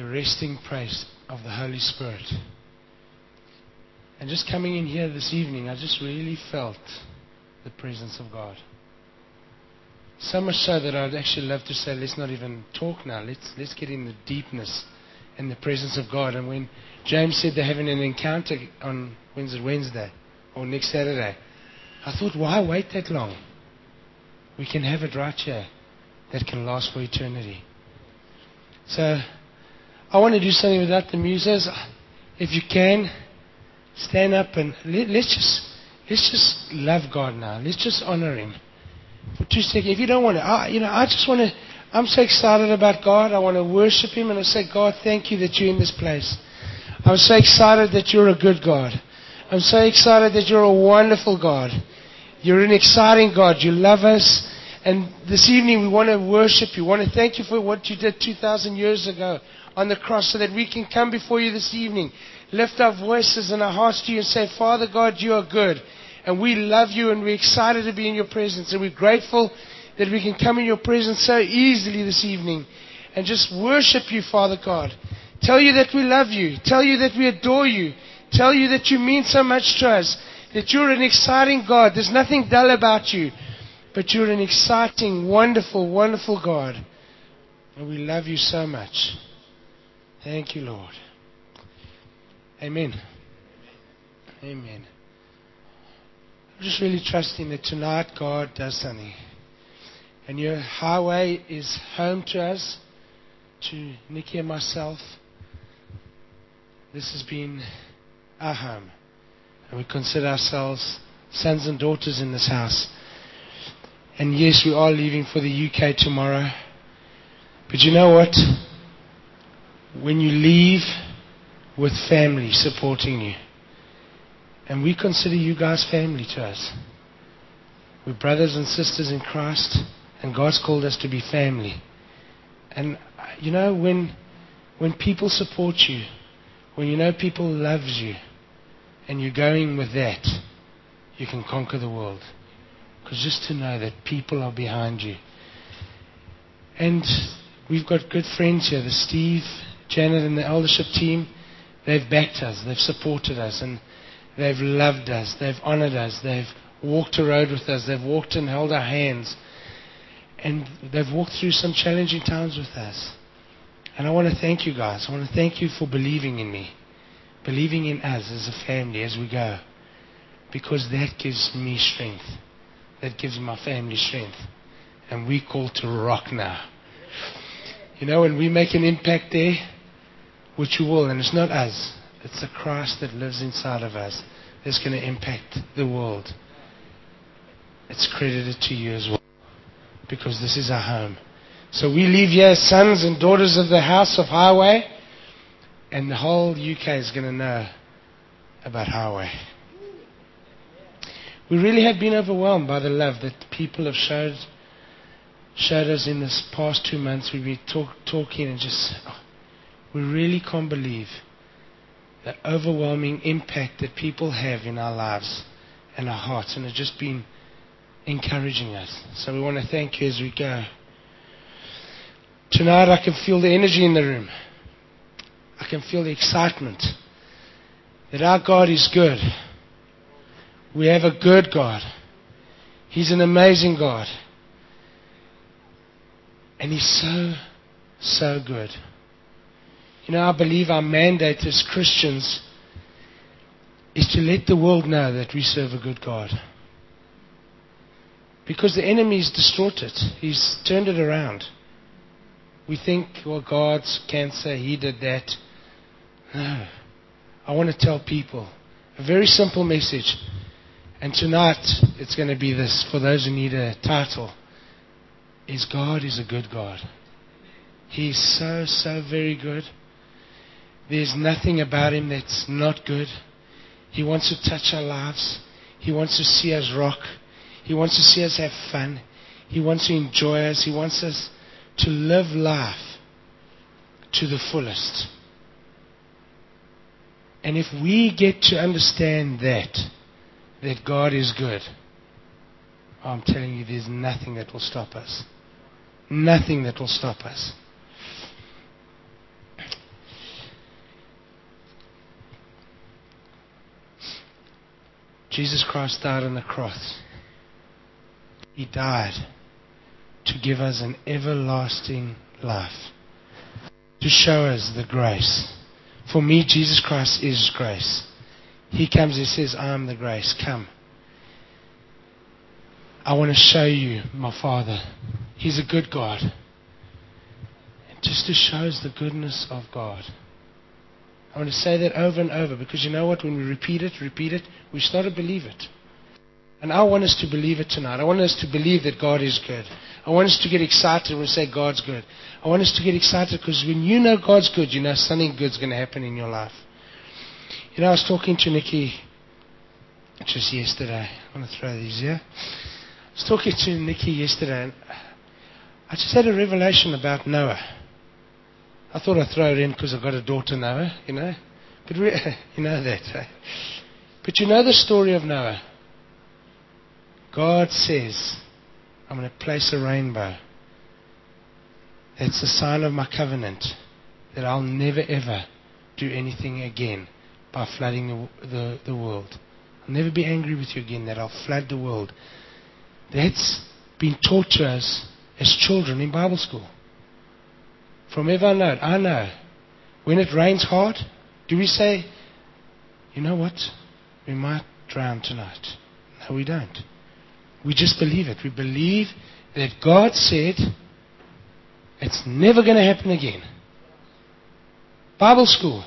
the resting place of the Holy Spirit. And just coming in here this evening, I just really felt the presence of God. So much so that I'd actually love to say, let's not even talk now. Let's, let's get in the deepness and the presence of God. And when James said they're having an encounter on Wednesday, Wednesday or next Saturday, I thought, why wait that long? We can have it right here that can last for eternity. So I want to do something without the muses. If you can, stand up and let, us just let's just love God now. Let's just honor Him for two seconds. If you don't want to, I, you know, I just want to. I'm so excited about God. I want to worship Him and I say, God, thank you that you're in this place. I'm so excited that you're a good God. I'm so excited that you're a wonderful God. You're an exciting God. You love us. And this evening we want to worship you. We want to thank you for what you did 2,000 years ago on the cross so that we can come before you this evening, lift our voices and our hearts to you and say, Father God, you are good. And we love you and we're excited to be in your presence. And we're grateful that we can come in your presence so easily this evening and just worship you, Father God. Tell you that we love you. Tell you that we adore you tell you that you mean so much to us, that you're an exciting God. There's nothing dull about you, but you're an exciting, wonderful, wonderful God. And we love you so much. Thank you, Lord. Amen. Amen. I'm just really trusting that tonight God does something. And your highway is home to us, to Nikki and myself. This has been our home. And we consider ourselves sons and daughters in this house. And yes, we are leaving for the UK tomorrow. But you know what? When you leave with family supporting you, and we consider you guys family to us. We're brothers and sisters in Christ, and God's called us to be family. And uh, you know, when when people support you, when you know people loves you, and you're going with that, you can conquer the world. Because just to know that people are behind you. And we've got good friends here, the Steve, Janet, and the eldership team. They've backed us, they've supported us, and they've loved us, they've honored us, they've walked a road with us, they've walked and held our hands, and they've walked through some challenging times with us. And I want to thank you guys. I want to thank you for believing in me believing in us as a family as we go. Because that gives me strength. That gives my family strength. And we call to rock now. You know, when we make an impact there, which you will, and it's not us, it's the Christ that lives inside of us that's going to impact the world. It's credited to you as well. Because this is our home. So we leave here as sons and daughters of the house of Highway. And the whole UK is going to know about Highway. We really have been overwhelmed by the love that people have showed, showed us in this past two months. We've been talk, talking and just, oh, we really can't believe the overwhelming impact that people have in our lives and our hearts, and it's just been encouraging us. So we want to thank you as we go. Tonight I can feel the energy in the room. I can feel the excitement that our God is good. We have a good God. He's an amazing God. And He's so, so good. You know, I believe our mandate as Christians is to let the world know that we serve a good God. Because the enemy is distorted, he's turned it around. We think, well, God's cancer, he did that. No. I want to tell people a very simple message. And tonight it's going to be this for those who need a title. Is God is a good God. He's so, so very good. There's nothing about him that's not good. He wants to touch our lives. He wants to see us rock. He wants to see us have fun. He wants to enjoy us. He wants us to live life to the fullest. And if we get to understand that, that God is good, I'm telling you, there's nothing that will stop us. Nothing that will stop us. Jesus Christ died on the cross. He died to give us an everlasting life, to show us the grace. For me, Jesus Christ is grace. He comes and says, I am the grace. Come. I want to show you my Father. He's a good God. just to show us the goodness of God. I want to say that over and over because you know what? When we repeat it, repeat it, we start to believe it. And I want us to believe it tonight. I want us to believe that God is good. I want us to get excited when we say God's good. I want us to get excited because when you know God's good, you know something good's going to happen in your life. You know, I was talking to Nikki just yesterday. I want to throw these here. I was talking to Nikki yesterday, and I just had a revelation about Noah. I thought I'd throw it in because I've got a daughter Noah, you know. But re- you know that. Eh? But you know the story of Noah. God says, I'm going to place a rainbow. It's a sign of my covenant that I'll never ever do anything again by flooding the, the, the world. I'll never be angry with you again that I'll flood the world. That's been taught to us as children in Bible school. From ever I know I know. When it rains hard, do we say, you know what? We might drown tonight. No, we don't. We just believe it. We believe that God said it's never going to happen again. Bible school.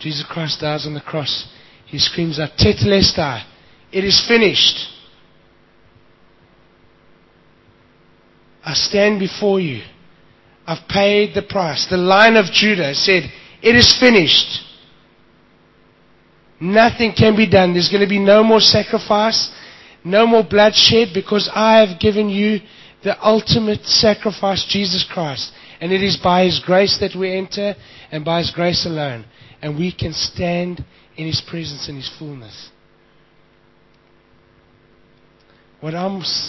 Jesus Christ dies on the cross. He screams out, Tetelestai. It is finished. I stand before you. I've paid the price. The Lion of Judah said, It is finished. Nothing can be done. There's going to be no more sacrifice, no more bloodshed, because I have given you the ultimate sacrifice, Jesus Christ. And it is by His grace that we enter, and by His grace alone. And we can stand in His presence in His fullness. What,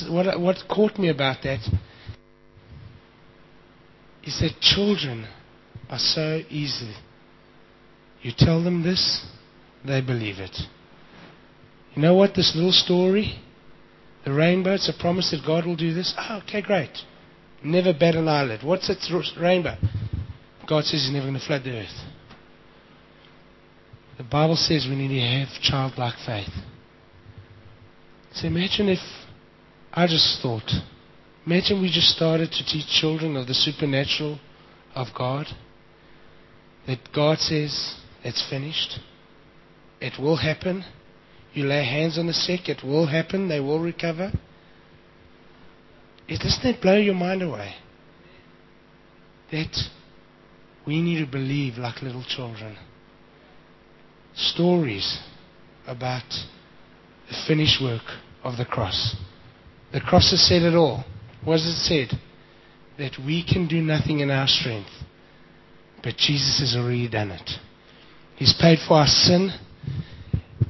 what, what caught me about that is that children are so easy. You tell them this, they believe it. You know what? This little story, the rainbow, it's a promise that God will do this. Oh, okay, great. Never bat an eyelid. What's that rainbow? God says He's never going to flood the earth. The Bible says we need to have childlike faith. So imagine if I just thought, imagine we just started to teach children of the supernatural of God. That God says, it's finished. It will happen. You lay hands on the sick, it will happen. They will recover. It, doesn't it blow your mind away? That we need to believe like little children. Stories about the finished work of the cross. The cross has said it all. Has it said? That we can do nothing in our strength, but Jesus has already done it. He's paid for our sin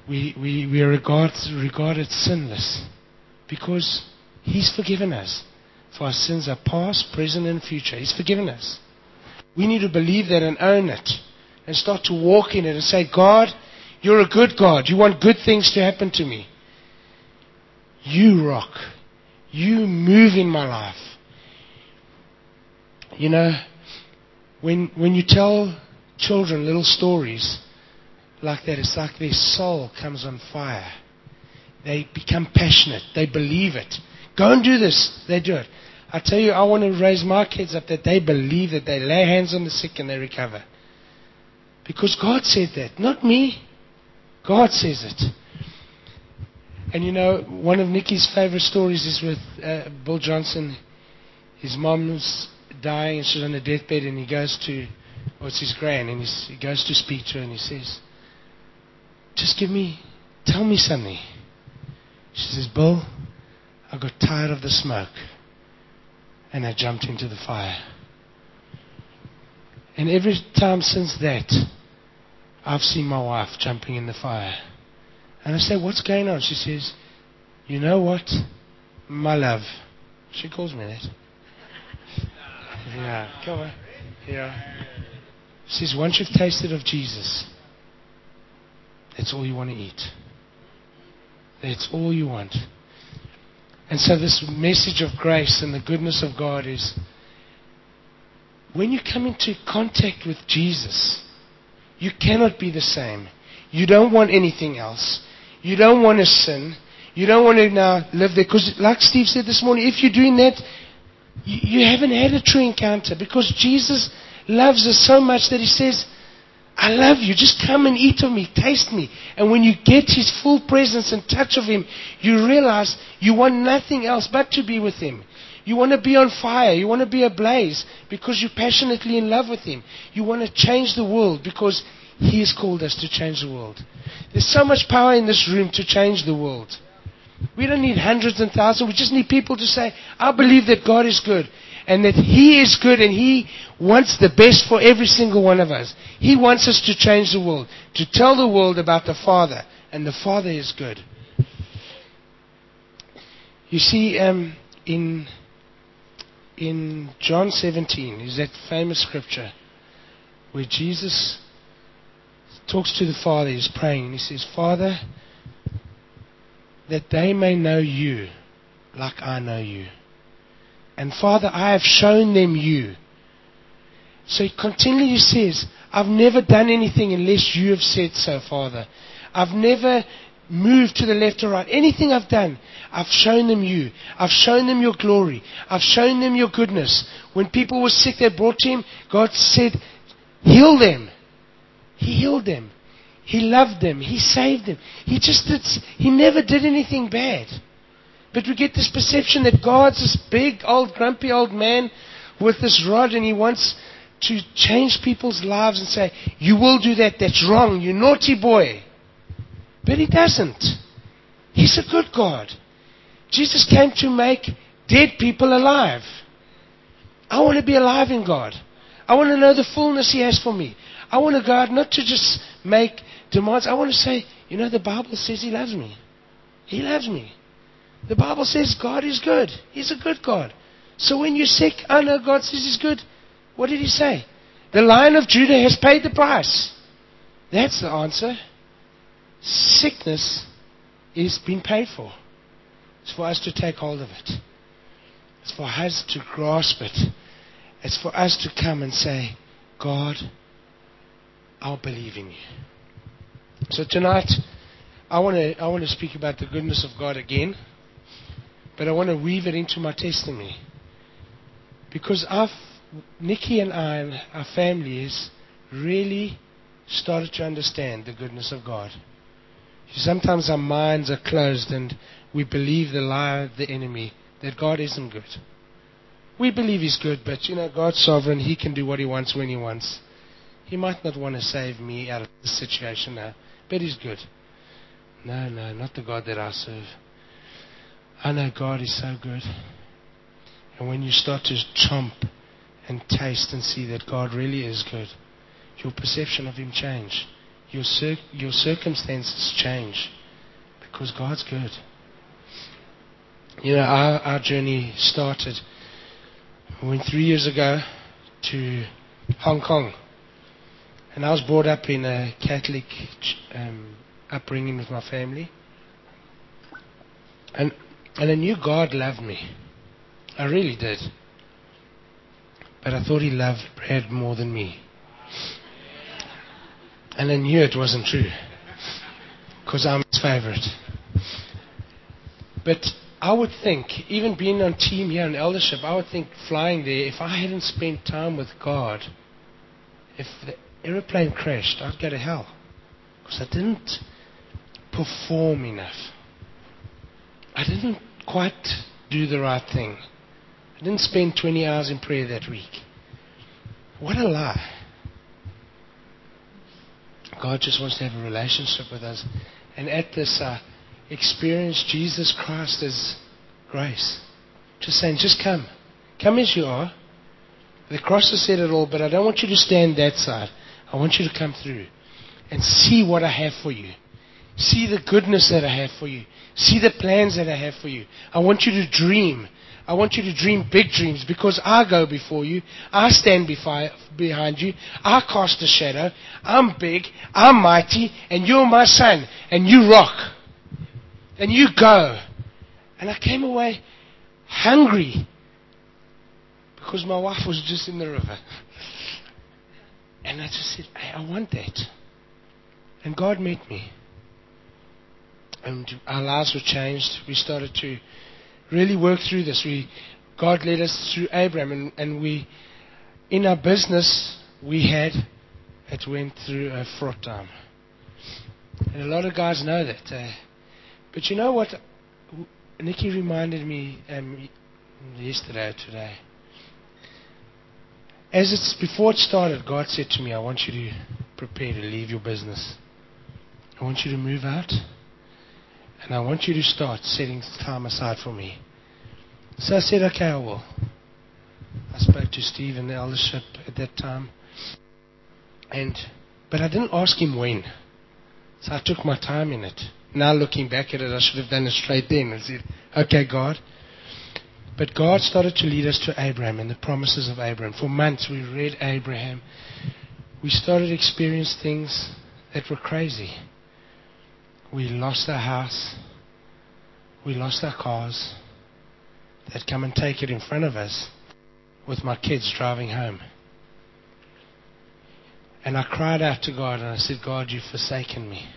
we, we, we are regard, regarded sinless because He's forgiven us. For our sins are past, present, and future. He's forgiven us. We need to believe that and own it and start to walk in it and say, God, you're a good God. You want good things to happen to me. You rock. You move in my life. You know, when, when you tell children little stories, like that. It's like their soul comes on fire. They become passionate. They believe it. Go and do this. They do it. I tell you, I want to raise my kids up that they believe that they lay hands on the sick and they recover. Because God said that, not me. God says it. And you know, one of Nikki's favorite stories is with uh, Bill Johnson. His mom's dying and she's on the deathbed, and he goes to, what's his grand, and he goes to speak to her, and he says, just give me, tell me something. She says, Bill, I got tired of the smoke and I jumped into the fire. And every time since that, I've seen my wife jumping in the fire. And I say, What's going on? She says, You know what? My love. She calls me that. Yeah, come on. Yeah. She says, Once you've tasted of Jesus, that's all you want to eat. That's all you want. And so, this message of grace and the goodness of God is when you come into contact with Jesus, you cannot be the same. You don't want anything else. You don't want to sin. You don't want to now live there. Because, like Steve said this morning, if you're doing that, you, you haven't had a true encounter. Because Jesus loves us so much that He says, I love you. Just come and eat of me, taste me. And when you get His full presence and touch of Him, you realize you want nothing else but to be with Him. You want to be on fire. You want to be ablaze because you're passionately in love with Him. You want to change the world because He has called us to change the world. There's so much power in this room to change the world. We don't need hundreds and thousands. We just need people to say, I believe that God is good and that He is good and He wants the best for every single one of us. He wants us to change the world, to tell the world about the Father, and the Father is good. You see, um, in in John 17 is that famous scripture where Jesus talks to the Father, he's praying, and he says, Father, that they may know you like I know you. And Father, I have shown them you. So he continually says, I've never done anything unless you have said so, Father. I've never moved to the left or right. Anything I've done, I've shown them you. I've shown them your glory. I've shown them your goodness. When people were sick, they brought to him. God said, heal them. He healed them. He loved them. He saved them. He just did, he never did anything bad. But we get this perception that God's this big, old, grumpy old man with this rod and he wants to change people's lives and say, You will do that, that's wrong, you naughty boy. But he doesn't. He's a good God. Jesus came to make dead people alive. I want to be alive in God. I want to know the fullness He has for me. I want a God not to just make demands. I want to say, you know, the Bible says He loves me. He loves me. The Bible says God is good. He's a good God. So when you're sick, I know God says He's good. What did He say? The Lion of Judah has paid the price. That's the answer. Sickness is being paid for. It's for us to take hold of it. It's for us to grasp it. It's for us to come and say, God, I'll believe in you. So tonight, I want to I want to speak about the goodness of God again, but I want to weave it into my testimony because I've Nikki and I and our families really started to understand the goodness of God. Sometimes our minds are closed and we believe the lie of the enemy that God isn't good. We believe He's good, but you know, God's sovereign. He can do what He wants when He wants. He might not want to save me out of this situation now, but He's good. No, no, not the God that I serve. I know God is so good. And when you start to chomp and taste and see that God really is good, your perception of Him change. Your, cir- your circumstances change because God's good. You know, our, our journey started. We went three years ago to Hong Kong. And I was brought up in a Catholic um, upbringing with my family. And, and I knew God loved me. I really did. But I thought He loved Brad more than me. And I knew it wasn't true. Because I'm his favorite. But I would think, even being on team here in eldership, I would think flying there, if I hadn't spent time with God, if aeroplane crashed, I'd go to hell. Because I didn't perform enough. I didn't quite do the right thing. I didn't spend 20 hours in prayer that week. What a lie. God just wants to have a relationship with us. And at this uh, experience, Jesus Christ as grace. Just saying, just come. Come as you are. The cross has said it all, but I don't want you to stand that side. I want you to come through and see what I have for you. See the goodness that I have for you. See the plans that I have for you. I want you to dream. I want you to dream big dreams because I go before you. I stand behind you. I cast a shadow. I'm big. I'm mighty. And you're my son. And you rock. And you go. And I came away hungry because my wife was just in the river. And I just said, I want that. And God met me. And our lives were changed. We started to really work through this. We, God led us through Abraham, and, and we, in our business, we had, it went through a fraught time. And a lot of guys know that. Uh, but you know what? Nikki reminded me um, yesterday or today. As it's before it started, God said to me, "I want you to prepare to leave your business. I want you to move out, and I want you to start setting time aside for me." So I said, "Okay, I will." I spoke to Steve and the eldership at that time, and but I didn't ask him when. So I took my time in it. Now looking back at it, I should have done it straight then and said, "Okay, God." But God started to lead us to Abraham and the promises of Abraham. For months we read Abraham. We started to experience things that were crazy. We lost our house. We lost our cars. They'd come and take it in front of us with my kids driving home. And I cried out to God and I said, God, you've forsaken me.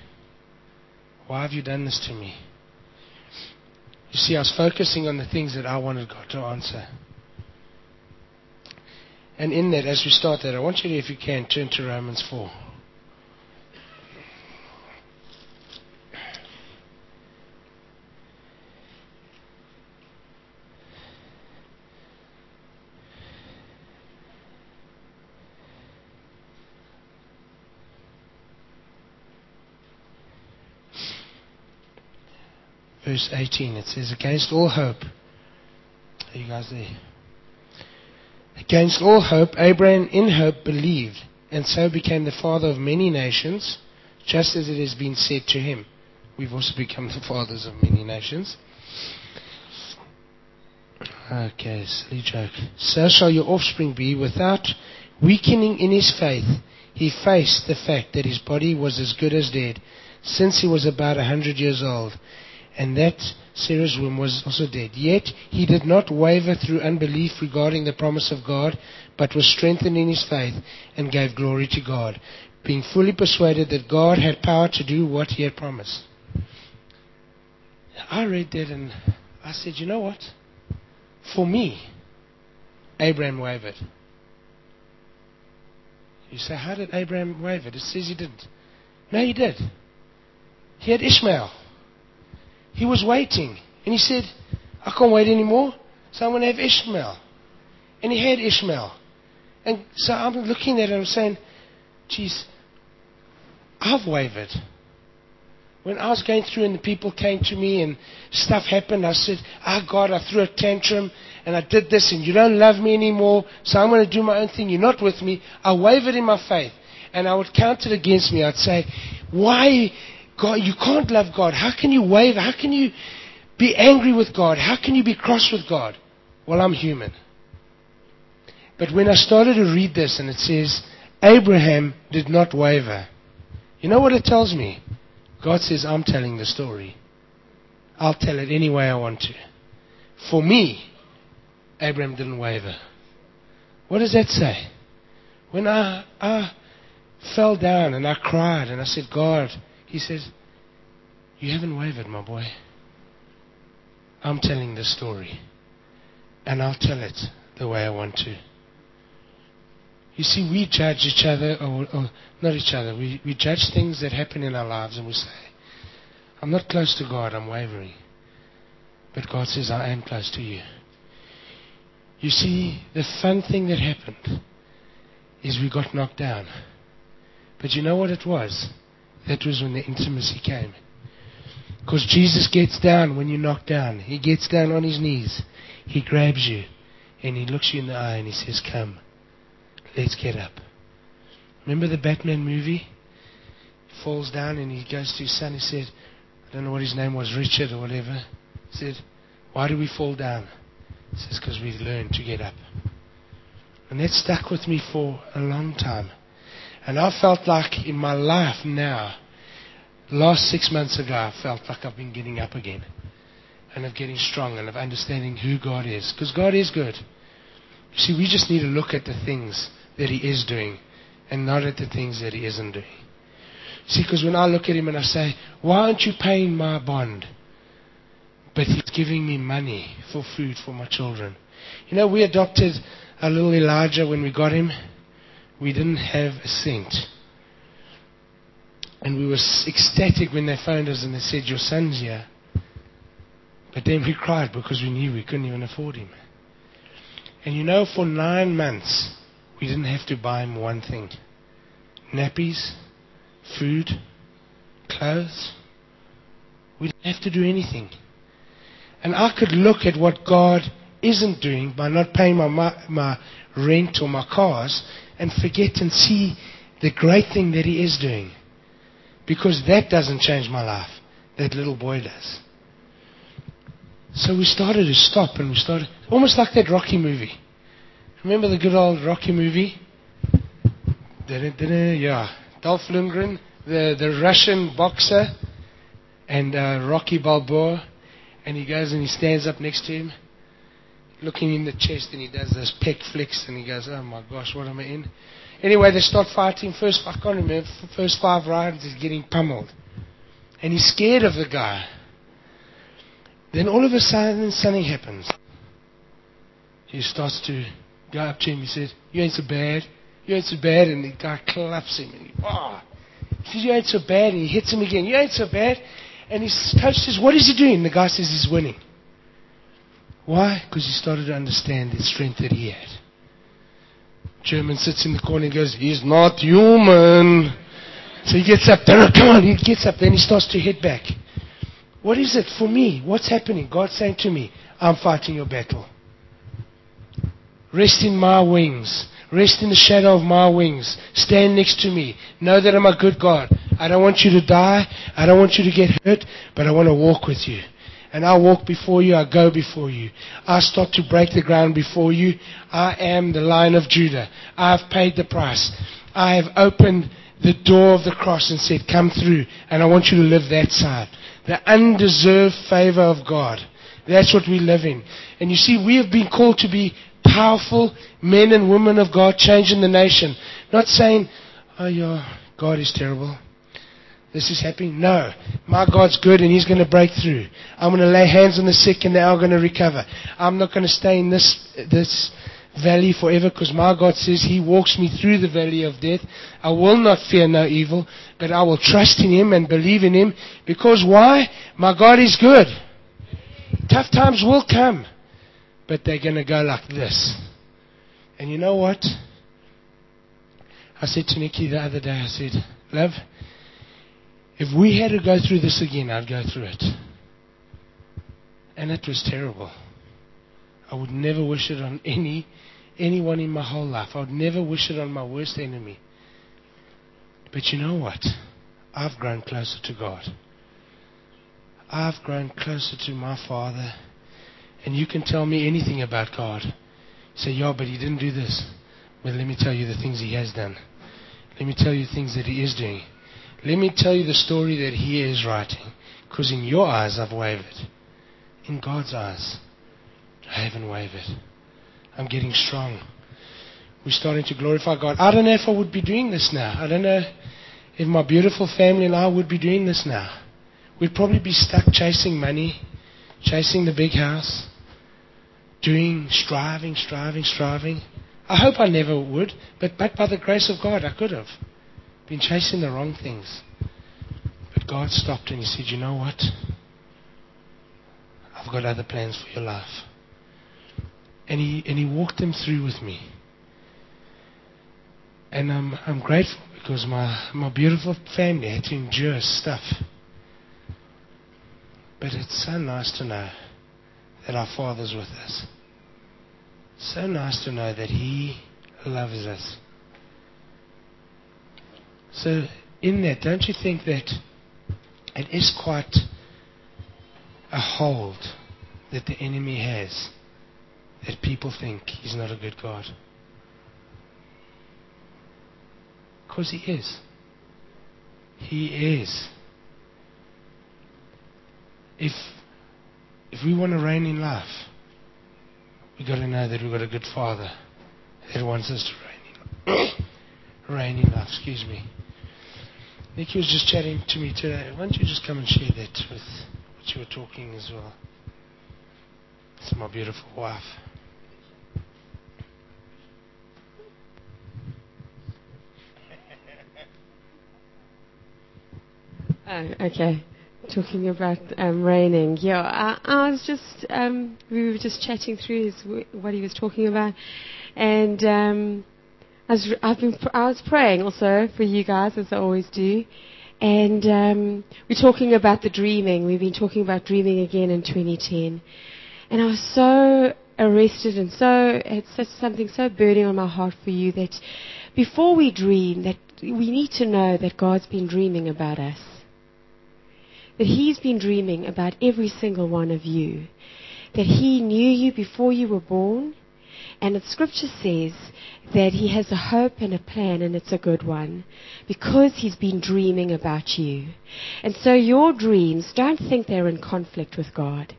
Why have you done this to me? You see, I was focusing on the things that I wanted God to answer. And in that, as we start that, I want you to, if you can, turn to Romans 4. Verse 18. It says, Against all hope. Are you guys there? Against all hope, Abraham in hope believed, and so became the father of many nations, just as it has been said to him. We've also become the fathers of many nations. Okay, silly joke. So shall your offspring be without weakening in his faith. He faced the fact that his body was as good as dead since he was about a hundred years old and that Sarah's was also dead. Yet he did not waver through unbelief regarding the promise of God, but was strengthened in his faith and gave glory to God, being fully persuaded that God had power to do what he had promised. I read that and I said, you know what? For me, Abraham wavered. You say, how did Abraham waver? It says he didn't. No, he did. He had Ishmael. He was waiting. And he said, I can't wait anymore. So I'm going to have Ishmael. And he had Ishmael. And so I'm looking at it and saying, geez, I've wavered. When I was going through and the people came to me and stuff happened, I said, Ah, oh God, I threw a tantrum and I did this and you don't love me anymore, so I'm going to do my own thing. You're not with me. I wavered in my faith. And I would count it against me. I'd say, why God, you can't love God. How can you waver? How can you be angry with God? How can you be cross with God? Well, I'm human. But when I started to read this and it says, Abraham did not waver, you know what it tells me? God says, I'm telling the story. I'll tell it any way I want to. For me, Abraham didn't waver. What does that say? When I, I fell down and I cried and I said, God, he says, You haven't wavered, my boy. I'm telling the story. And I'll tell it the way I want to. You see, we judge each other, or, or not each other, we, we judge things that happen in our lives and we say, I'm not close to God, I'm wavering. But God says, I am close to you. You see, the fun thing that happened is we got knocked down. But you know what it was? That was when the intimacy came. Because Jesus gets down when you knock down. He gets down on his knees. He grabs you. And he looks you in the eye and he says, Come, let's get up. Remember the Batman movie? He falls down and he goes to his son. He said, I don't know what his name was, Richard or whatever. He said, Why do we fall down? He says, because we've learned to get up. And that stuck with me for a long time. And I felt like in my life now, last six months ago, I felt like I've been getting up again. And of getting strong and of understanding who God is. Because God is good. See, we just need to look at the things that He is doing and not at the things that He isn't doing. See, because when I look at Him and I say, why aren't you paying my bond? But He's giving me money for food for my children. You know, we adopted a little Elijah when we got him. We didn't have a cent. And we were ecstatic when they phoned us and they said, Your son's here. But then we cried because we knew we couldn't even afford him. And you know, for nine months, we didn't have to buy him one thing nappies, food, clothes. We didn't have to do anything. And I could look at what God isn't doing by not paying my, my, my rent or my cars and forget and see the great thing that He is doing. Because that doesn't change my life. That little boy does. So we started to stop and we started, almost like that Rocky movie. Remember the good old Rocky movie? Yeah. Dolph Lundgren, the, the Russian boxer, and uh, Rocky Balboa. And he goes and he stands up next to him, looking in the chest, and he does those pec flicks, and he goes, "Oh my gosh, what am I in?" Anyway, they start fighting. First, I can't remember. First five rounds, he's getting pummeled, and he's scared of the guy. Then all of a sudden, something happens. He starts to go up to him. He says, "You ain't so bad. You ain't so bad." And the guy claps him, and he, oh. he says, "You ain't so bad." And he hits him again. You ain't so bad. And his coach says, What is he doing? The guy says he's winning. Why? Because he started to understand the strength that he had. German sits in the corner and goes, He's not human. So he gets up, come on, he gets up, then he starts to head back. What is it for me? What's happening? God's saying to me, I'm fighting your battle. Rest in my wings. Rest in the shadow of my wings. Stand next to me. Know that I'm a good God. I don't want you to die. I don't want you to get hurt, but I want to walk with you. And I walk before you, I go before you. I start to break the ground before you. I am the Lion of Judah. I have paid the price. I have opened the door of the cross and said, Come through. And I want you to live that side. The undeserved favor of God. That's what we live in. And you see, we have been called to be powerful men and women of God changing the nation. Not saying, oh, yeah, God is terrible. This is happening. No. My God's good and He's going to break through. I'm going to lay hands on the sick and they are going to recover. I'm not going to stay in this, this valley forever because my God says He walks me through the valley of death. I will not fear no evil, but I will trust in Him and believe in Him because why? My God is good. Tough times will come but they're going to go like this. And you know what? I said to Nikki the other day, I said, Love, if we had to go through this again, I'd go through it. And it was terrible. I would never wish it on any anyone in my whole life. I would never wish it on my worst enemy. But you know what? I've grown closer to God. I've grown closer to my Father and you can tell me anything about God. say, yeah, but he didn't do this. Well, let me tell you the things he has done. Let me tell you things that he is doing. Let me tell you the story that he is writing. Because in your eyes, I've wavered. In God's eyes, I haven't wavered. I'm getting strong. We're starting to glorify God. I don't know if I would be doing this now. I don't know if my beautiful family and I would be doing this now. We'd probably be stuck chasing money, chasing the big house, doing, striving, striving, striving. I hope I never would, but, but by the grace of God, I could have been chasing the wrong things. But God stopped and He said, You know what? I've got other plans for your life. And He, and he walked them through with me. And I'm, I'm grateful because my, my beautiful family had to endure stuff. But it's so nice to know that our Father's with us. So nice to know that He loves us. So, in that, don't you think that it is quite a hold that the enemy has that people think He's not a good God? Because He is. He is. If if we want to reign in life, we've got to know that we've got a good Father that wants us to reign in, reign in life. Excuse me. Nikki was just chatting to me today. Why don't you just come and share that with what you were talking as well? It's my beautiful wife. Oh, okay. Talking about um, raining. Yeah, I, I was just, um, we were just chatting through his, what he was talking about. And um, was, I've been, I was praying also for you guys, as I always do. And um, we're talking about the dreaming. We've been talking about dreaming again in 2010. And I was so arrested and so, it's such something so burning on my heart for you that before we dream, that we need to know that God's been dreaming about us that He's been dreaming about every single one of you. That He knew you before you were born. And the scripture says that He has a hope and a plan, and it's a good one. Because He's been dreaming about you. And so your dreams, don't think they're in conflict with God.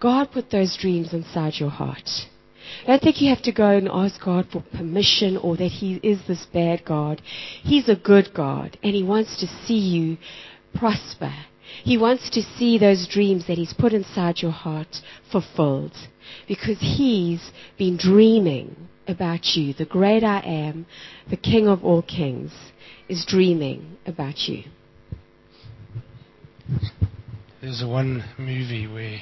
God put those dreams inside your heart. Don't think you have to go and ask God for permission or that He is this bad God. He's a good God and He wants to see you prosper he wants to see those dreams that He's put inside your heart fulfilled because He's been dreaming about you. The great I am, the King of all kings, is dreaming about you. There's a one movie where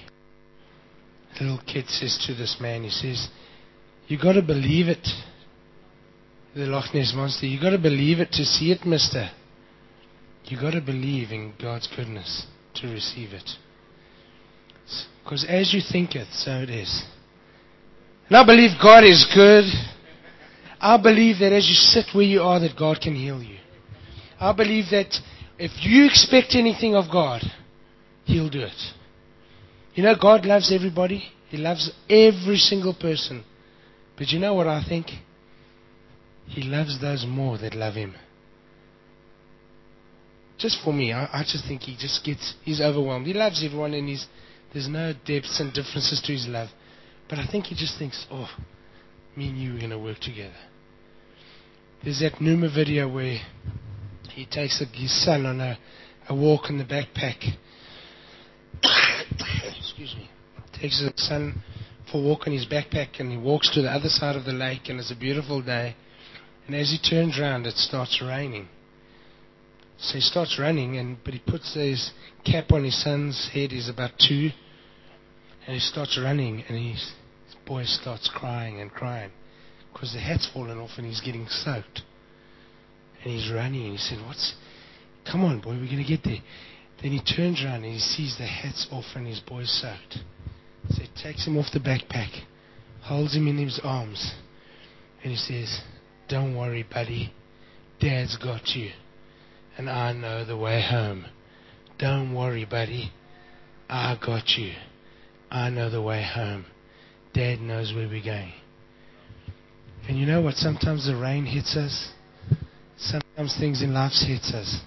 a little kid says to this man, he says, You've gotta believe it. The Loch Ness monster, You've gotta believe it to see it, mister. You've got to believe in God's goodness to receive it. Because as you think it, so it is. And I believe God is good. I believe that as you sit where you are, that God can heal you. I believe that if you expect anything of God, He'll do it. You know, God loves everybody. He loves every single person. But you know what I think? He loves those more that love Him just for me, I, I just think he just gets, he's overwhelmed. He loves everyone and he's, there's no depths and differences to his love. But I think he just thinks, oh, me and you are going to work together. There's that Nooma video where he takes his son on a, a walk in the backpack. Excuse me. Takes his son for a walk in his backpack and he walks to the other side of the lake and it's a beautiful day. And as he turns around, it starts raining. So he starts running, and but he puts his cap on his son's head. He's about two, and he starts running, and his boy starts crying and crying because the hat's fallen off and he's getting soaked. And he's running, and he said, "What's? Come on, boy, we're gonna get there." Then he turns around and he sees the hat's off and his boy's soaked. So he takes him off the backpack, holds him in his arms, and he says, Don't worry, buddy. Dad's got you and I know the way home. Don't worry, buddy. I got you. I know the way home. Dad knows where we're going. And you know what? Sometimes the rain hits us. Sometimes things in life hits us.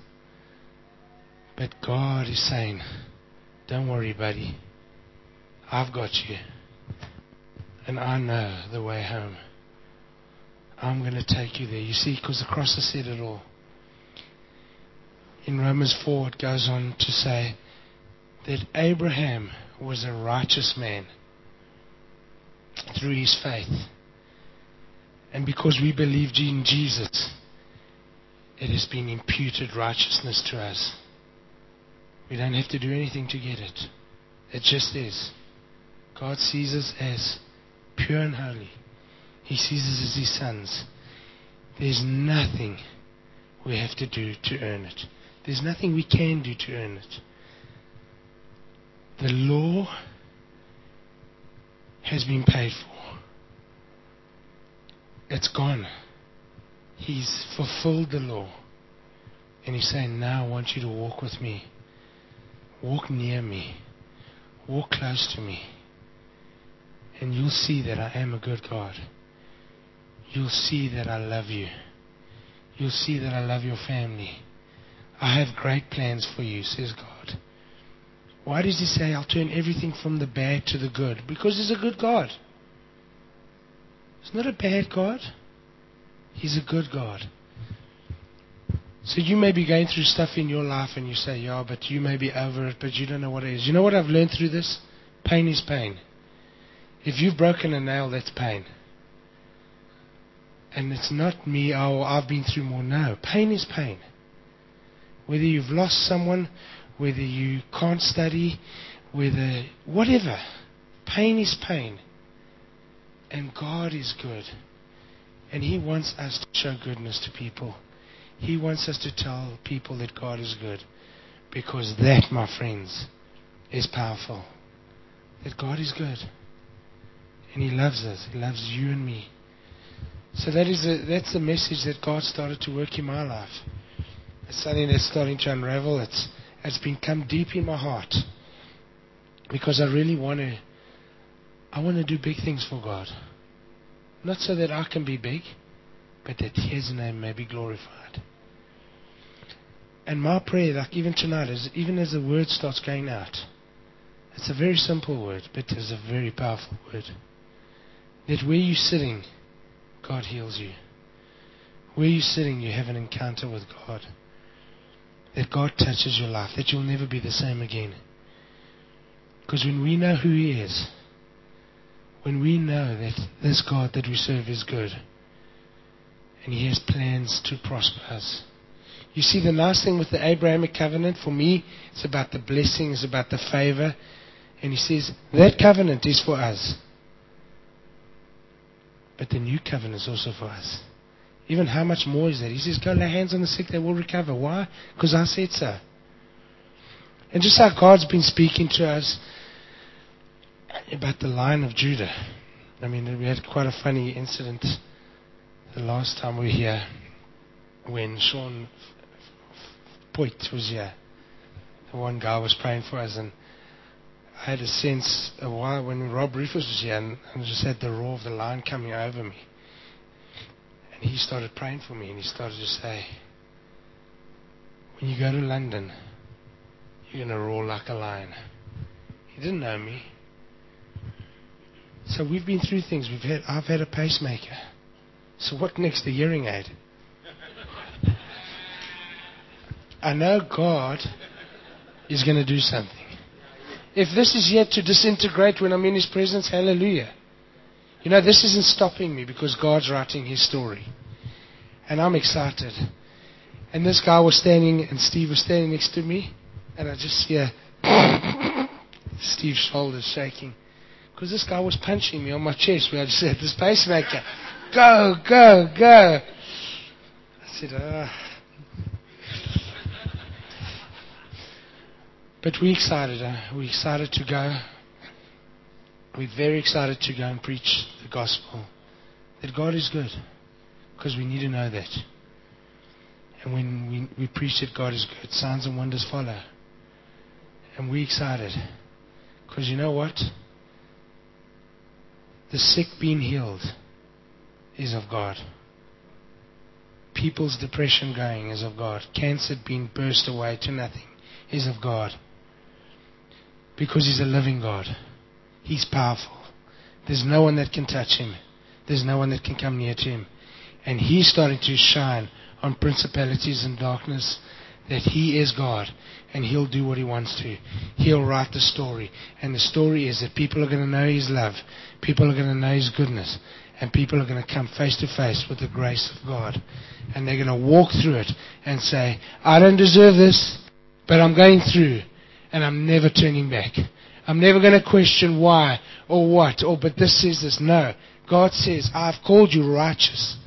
But God is saying, don't worry, buddy. I've got you. And I know the way home. I'm going to take you there. You see, because the cross has said it all in Romans 4, it goes on to say that Abraham was a righteous man through his faith. And because we believe in Jesus, it has been imputed righteousness to us. We don't have to do anything to get it. It just is. God sees us as pure and holy. He sees us as His sons. There's nothing we have to do to earn it. There's nothing we can do to earn it. The law has been paid for. It's gone. He's fulfilled the law. And he's saying, Now I want you to walk with me. Walk near me. Walk close to me. And you'll see that I am a good God. You'll see that I love you. You'll see that I love your family. I have great plans for you, says God. Why does he say, I'll turn everything from the bad to the good? Because he's a good God. He's not a bad God. He's a good God. So you may be going through stuff in your life and you say, yeah, but you may be over it, but you don't know what it is. You know what I've learned through this? Pain is pain. If you've broken a nail, that's pain. And it's not me, oh, I've been through more. No, pain is pain. Whether you've lost someone, whether you can't study, whether, whatever. Pain is pain. And God is good. And He wants us to show goodness to people. He wants us to tell people that God is good. Because that, my friends, is powerful. That God is good. And He loves us. He loves you and me. So that is a, that's the message that God started to work in my life. That's starting to unravel. It's, it's become deep in my heart. Because I really want to, I want to do big things for God. Not so that I can be big, but that His name may be glorified. And my prayer, like even tonight, is even as the word starts going out, it's a very simple word, but it's a very powerful word. That where you're sitting, God heals you. Where you're sitting, you have an encounter with God. That God touches your life, that you'll never be the same again. Because when we know who He is, when we know that this God that we serve is good, and He has plans to prosper us. You see, the nice thing with the Abrahamic covenant, for me, it's about the blessing, it's about the favor. And He says, that covenant is for us. But the new covenant is also for us. Even how much more is that? He says, Go lay hands on the sick, they will recover. Why? Because I said so. And just how God's been speaking to us about the Lion of Judah. I mean, we had quite a funny incident the last time we were here when Sean Poit was here. The one guy was praying for us, and I had a sense a while when Rob Rufus was here, and I just had the roar of the lion coming over me. And he started praying for me, and he started to say, When you go to London, you're going to roar like a lion. He didn't know me. So we've been through things. We've had, I've had a pacemaker. So what next? The hearing aid. I know God is going to do something. If this is yet to disintegrate when I'm in His presence, hallelujah. You know, this isn't stopping me because God's writing His story. And I'm excited. And this guy was standing, and Steve was standing next to me, and I just hear Steve's shoulders shaking. Because this guy was punching me on my chest where I just said, this pacemaker, go, go, go. I said, ah. But we're excited. Uh, we're excited to go. We're very excited to go and preach the gospel. That God is good. Because we need to know that. And when we, we preach that God is good, signs and wonders follow. And we're excited. Because you know what? The sick being healed is of God. People's depression going is of God. Cancer being burst away to nothing is of God. Because He's a living God. He's powerful. There's no one that can touch Him. There's no one that can come near to Him. And He's starting to shine on principalities and darkness that He is God and He'll do what He wants to. He'll write the story. And the story is that people are going to know His love, people are going to know His goodness, and people are going to come face to face with the grace of God. And they're going to walk through it and say, I don't deserve this, but I'm going through, and I'm never turning back. I'm never going to question why or what, or but this says this. No. God says, I've called you righteous.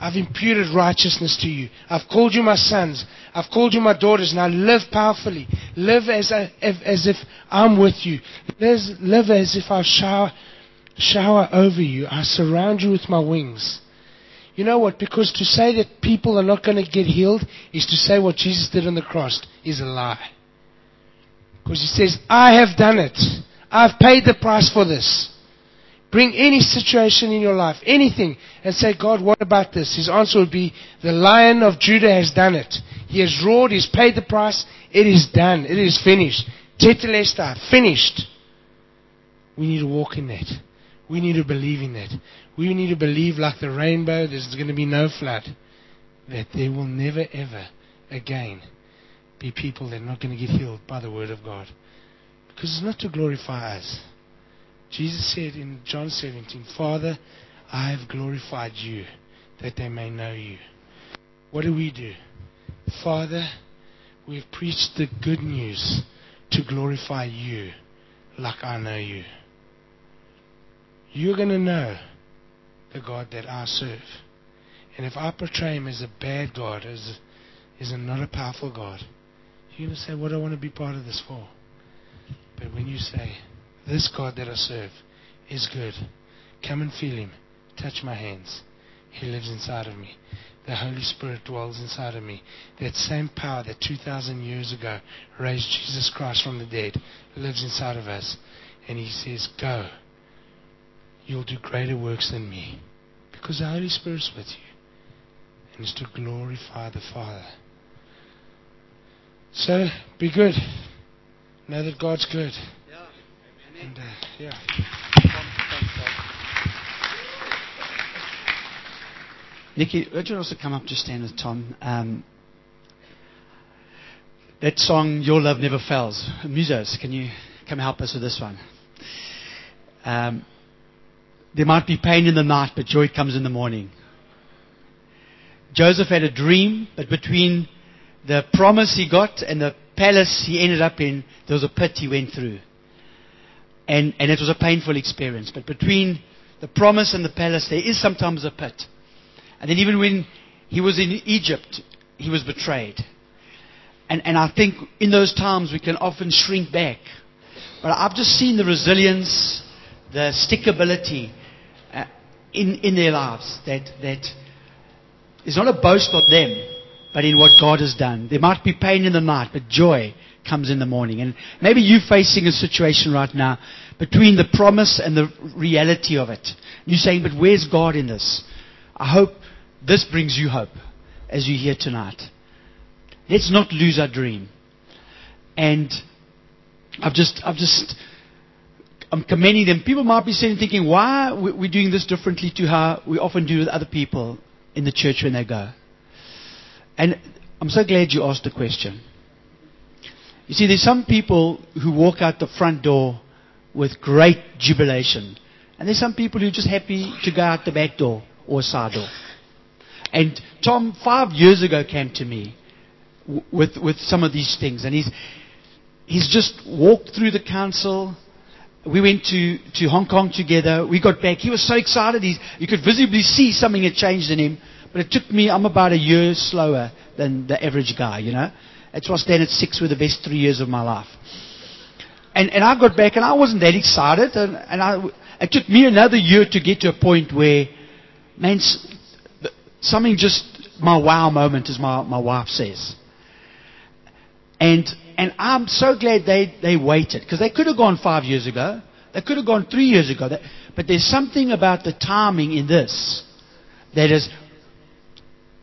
I've imputed righteousness to you. I've called you my sons. I've called you my daughters. Now live powerfully. Live as, as if I'm with you. Live as if I shower, shower over you. I surround you with my wings. You know what? Because to say that people are not going to get healed is to say what Jesus did on the cross is a lie. Because he says, I have done it. I've paid the price for this. Bring any situation in your life, anything, and say, God, what about this? His answer would be, the lion of Judah has done it. He has roared, he's paid the price, it is done, it is finished. Tetelestai, finished. We need to walk in that. We need to believe in that. We need to believe like the rainbow, there's going to be no flood. That there will never ever again be people that are not going to get healed by the word of God. Because it's not to glorify us. Jesus said in John 17, Father, I have glorified you that they may know you. What do we do? Father, we've preached the good news to glorify you like I know you. You're going to know the God that I serve. And if I portray him as a bad God, as as a not a powerful God, you're going to say, What do I want to be part of this for? But when you say, This God that I serve is good, come and feel him, touch my hands. He lives inside of me. The Holy Spirit dwells inside of me. That same power that 2,000 years ago raised Jesus Christ from the dead lives inside of us. And He says, Go. You'll do greater works than me. Because the Holy Spirit's with you. And it's to glorify the Father. So, be good. Know that God's good. Yeah. And, uh, yeah. Nikki, would you also come up to stand with Tom? Um, that song, Your Love Never Fails. Musos, can you come help us with this one? Um, there might be pain in the night, but joy comes in the morning. Joseph had a dream, but between the promise he got and the palace he ended up in, there was a pit he went through. And, and it was a painful experience. But between the promise and the palace, there is sometimes a pit. And then even when he was in Egypt, he was betrayed. And, and I think in those times we can often shrink back. But I've just seen the resilience, the stickability uh, in, in their lives that, that is not a boast of them, but in what God has done. There might be pain in the night, but joy comes in the morning. And maybe you're facing a situation right now between the promise and the reality of it. You're saying, but where's God in this? I hope this brings you hope as you hear tonight. Let's not lose our dream. And I've just, I've just, I'm commending them. People might be sitting thinking, why are we doing this differently to how we often do with other people in the church when they go? And I'm so glad you asked the question. You see, there's some people who walk out the front door with great jubilation. And there's some people who are just happy to go out the back door or side door. And Tom, five years ago, came to me with, with some of these things. And he's, he's just walked through the council. We went to, to Hong Kong together. We got back. He was so excited. He's, you could visibly see something had changed in him. But it took me, I'm about a year slower than the average guy, you know. That's why I stand at six were the best three years of my life. And, and I got back and I wasn't that excited. And, and I, it took me another year to get to a point where, man, something just, my wow moment, as my, my wife says. And, and I'm so glad they, they waited. Because they could have gone five years ago. They could have gone three years ago. But there's something about the timing in this that is,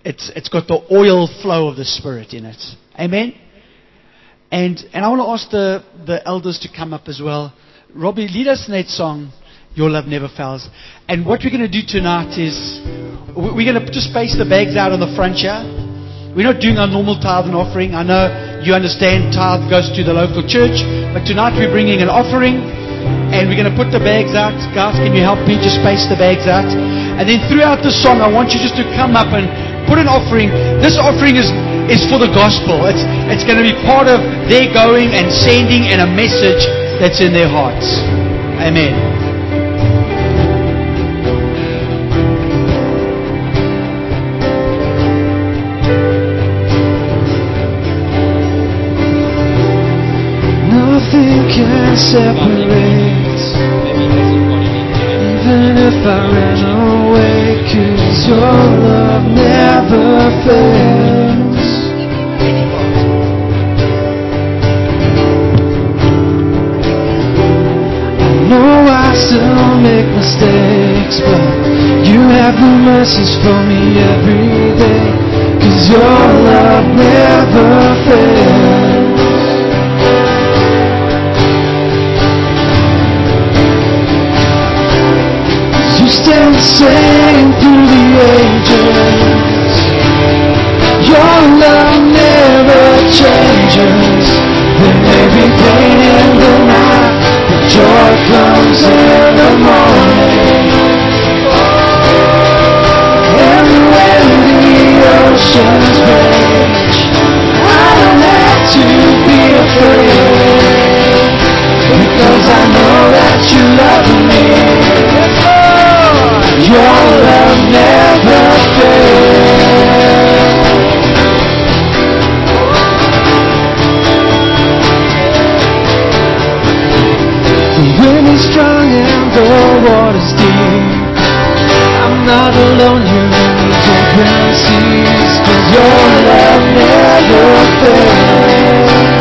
it's, it's got the oil flow of the Spirit in it. Amen? And, and I want to ask the, the elders to come up as well. Robbie, lead us in that song, Your Love Never Fails. And what we're going to do tonight is we're going to just space the bags out on the front here. We're not doing our normal tithe and offering. I know you understand tithe goes to the local church, but tonight we're bringing an offering and we're going to put the bags out. Guys, can you help me just space the bags out? And then throughout the song, I want you just to come up and put an offering. This offering is, is for the gospel. It's, it's going to be part of their going and sending and a message that's in their hearts. Amen. Nothing can separate Even if I ran mercies for me every day. Cause your love never fails. Same through the ages. Your love never changes. There may be pain in the night, but joy comes in the morning. And when the oceans rage, I don't have to be afraid. Because I know that you love me. Your love never fails. The wind is strong and the water's deep. I'm not alone. Cause your love never fails.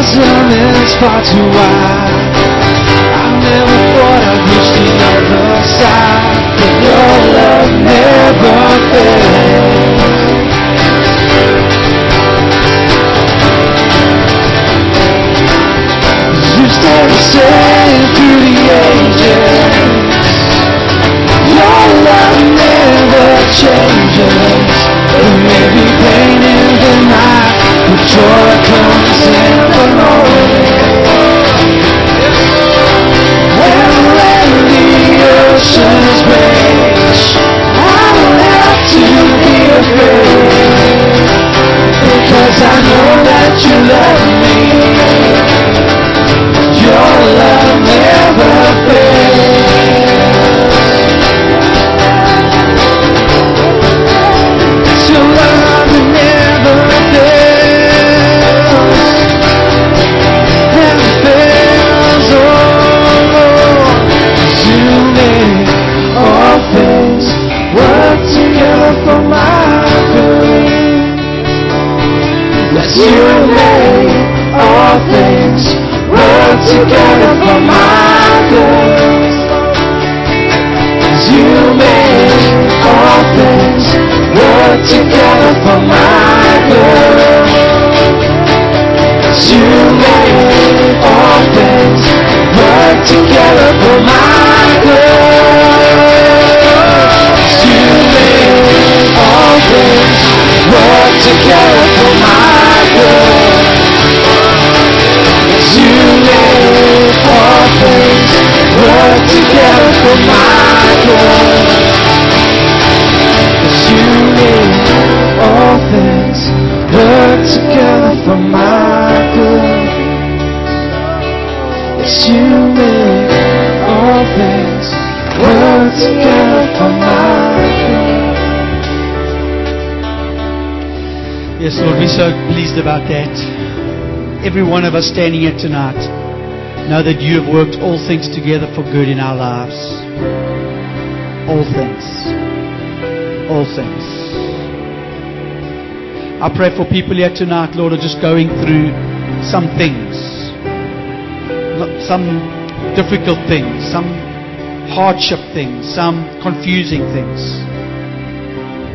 Chasm is far too wide. I never thought I'd reach the other side. But your love never fails. You stay the same through the ages. Your love never changes. There may be pain in the night, but joy comes oceans Yes, Lord, we're so pleased about that. Every one of us standing here tonight know that you have worked all things together for good in our lives. All things. All things. I pray for people here tonight, Lord, are just going through some things. Some difficult things, some hardship things, some confusing things.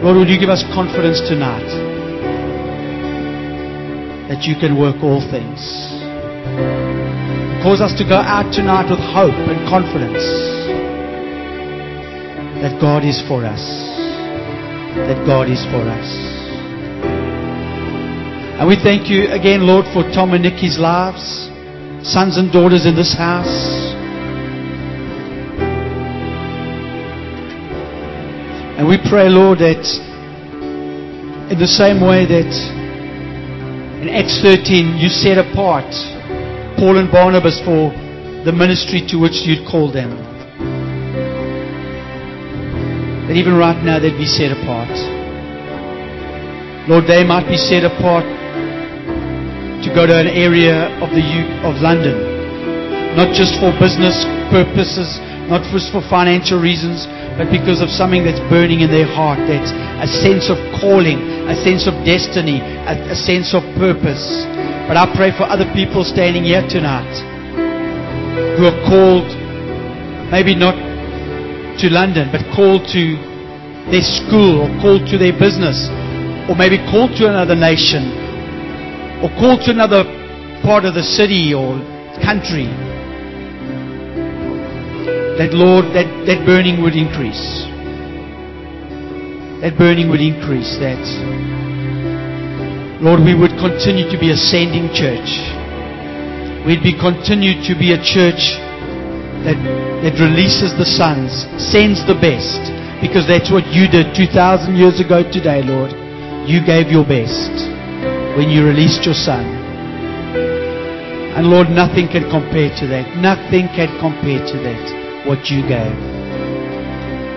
Lord, would you give us confidence tonight that you can work all things? Cause us to go out tonight with hope and confidence that God is for us. That God is for us. And we thank you again, Lord, for Tom and Nikki's lives, sons and daughters in this house. And we pray, Lord, that in the same way that in Acts 13 you set apart Paul and Barnabas for the ministry to which you'd called them, that even right now they'd be set apart. Lord, they might be set apart to go to an area of the of London, not just for business purposes, not just for financial reasons, but because of something that's burning in their heart. That's a sense of calling, a sense of destiny, a, a sense of purpose. But I pray for other people standing here tonight who are called, maybe not to London, but called to their school or called to their business or maybe called to another nation or called to another part of the city or country that Lord, that, that burning would increase. That burning would increase. That, Lord, we would continue to be a sending church. We'd be continued to be a church that, that releases the sons, sends the best, because that's what you did 2,000 years ago today, Lord. You gave your best when you released your son. And Lord, nothing can compare to that. Nothing can compare to that what you gave.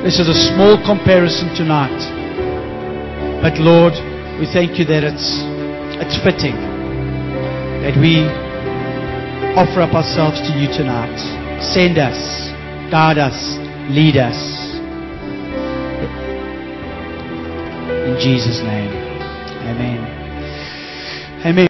This is a small comparison tonight. But Lord, we thank you that it's, it's fitting that we offer up ourselves to you tonight. Send us, guide us, lead us. In Jesus' name. Amen. Amen.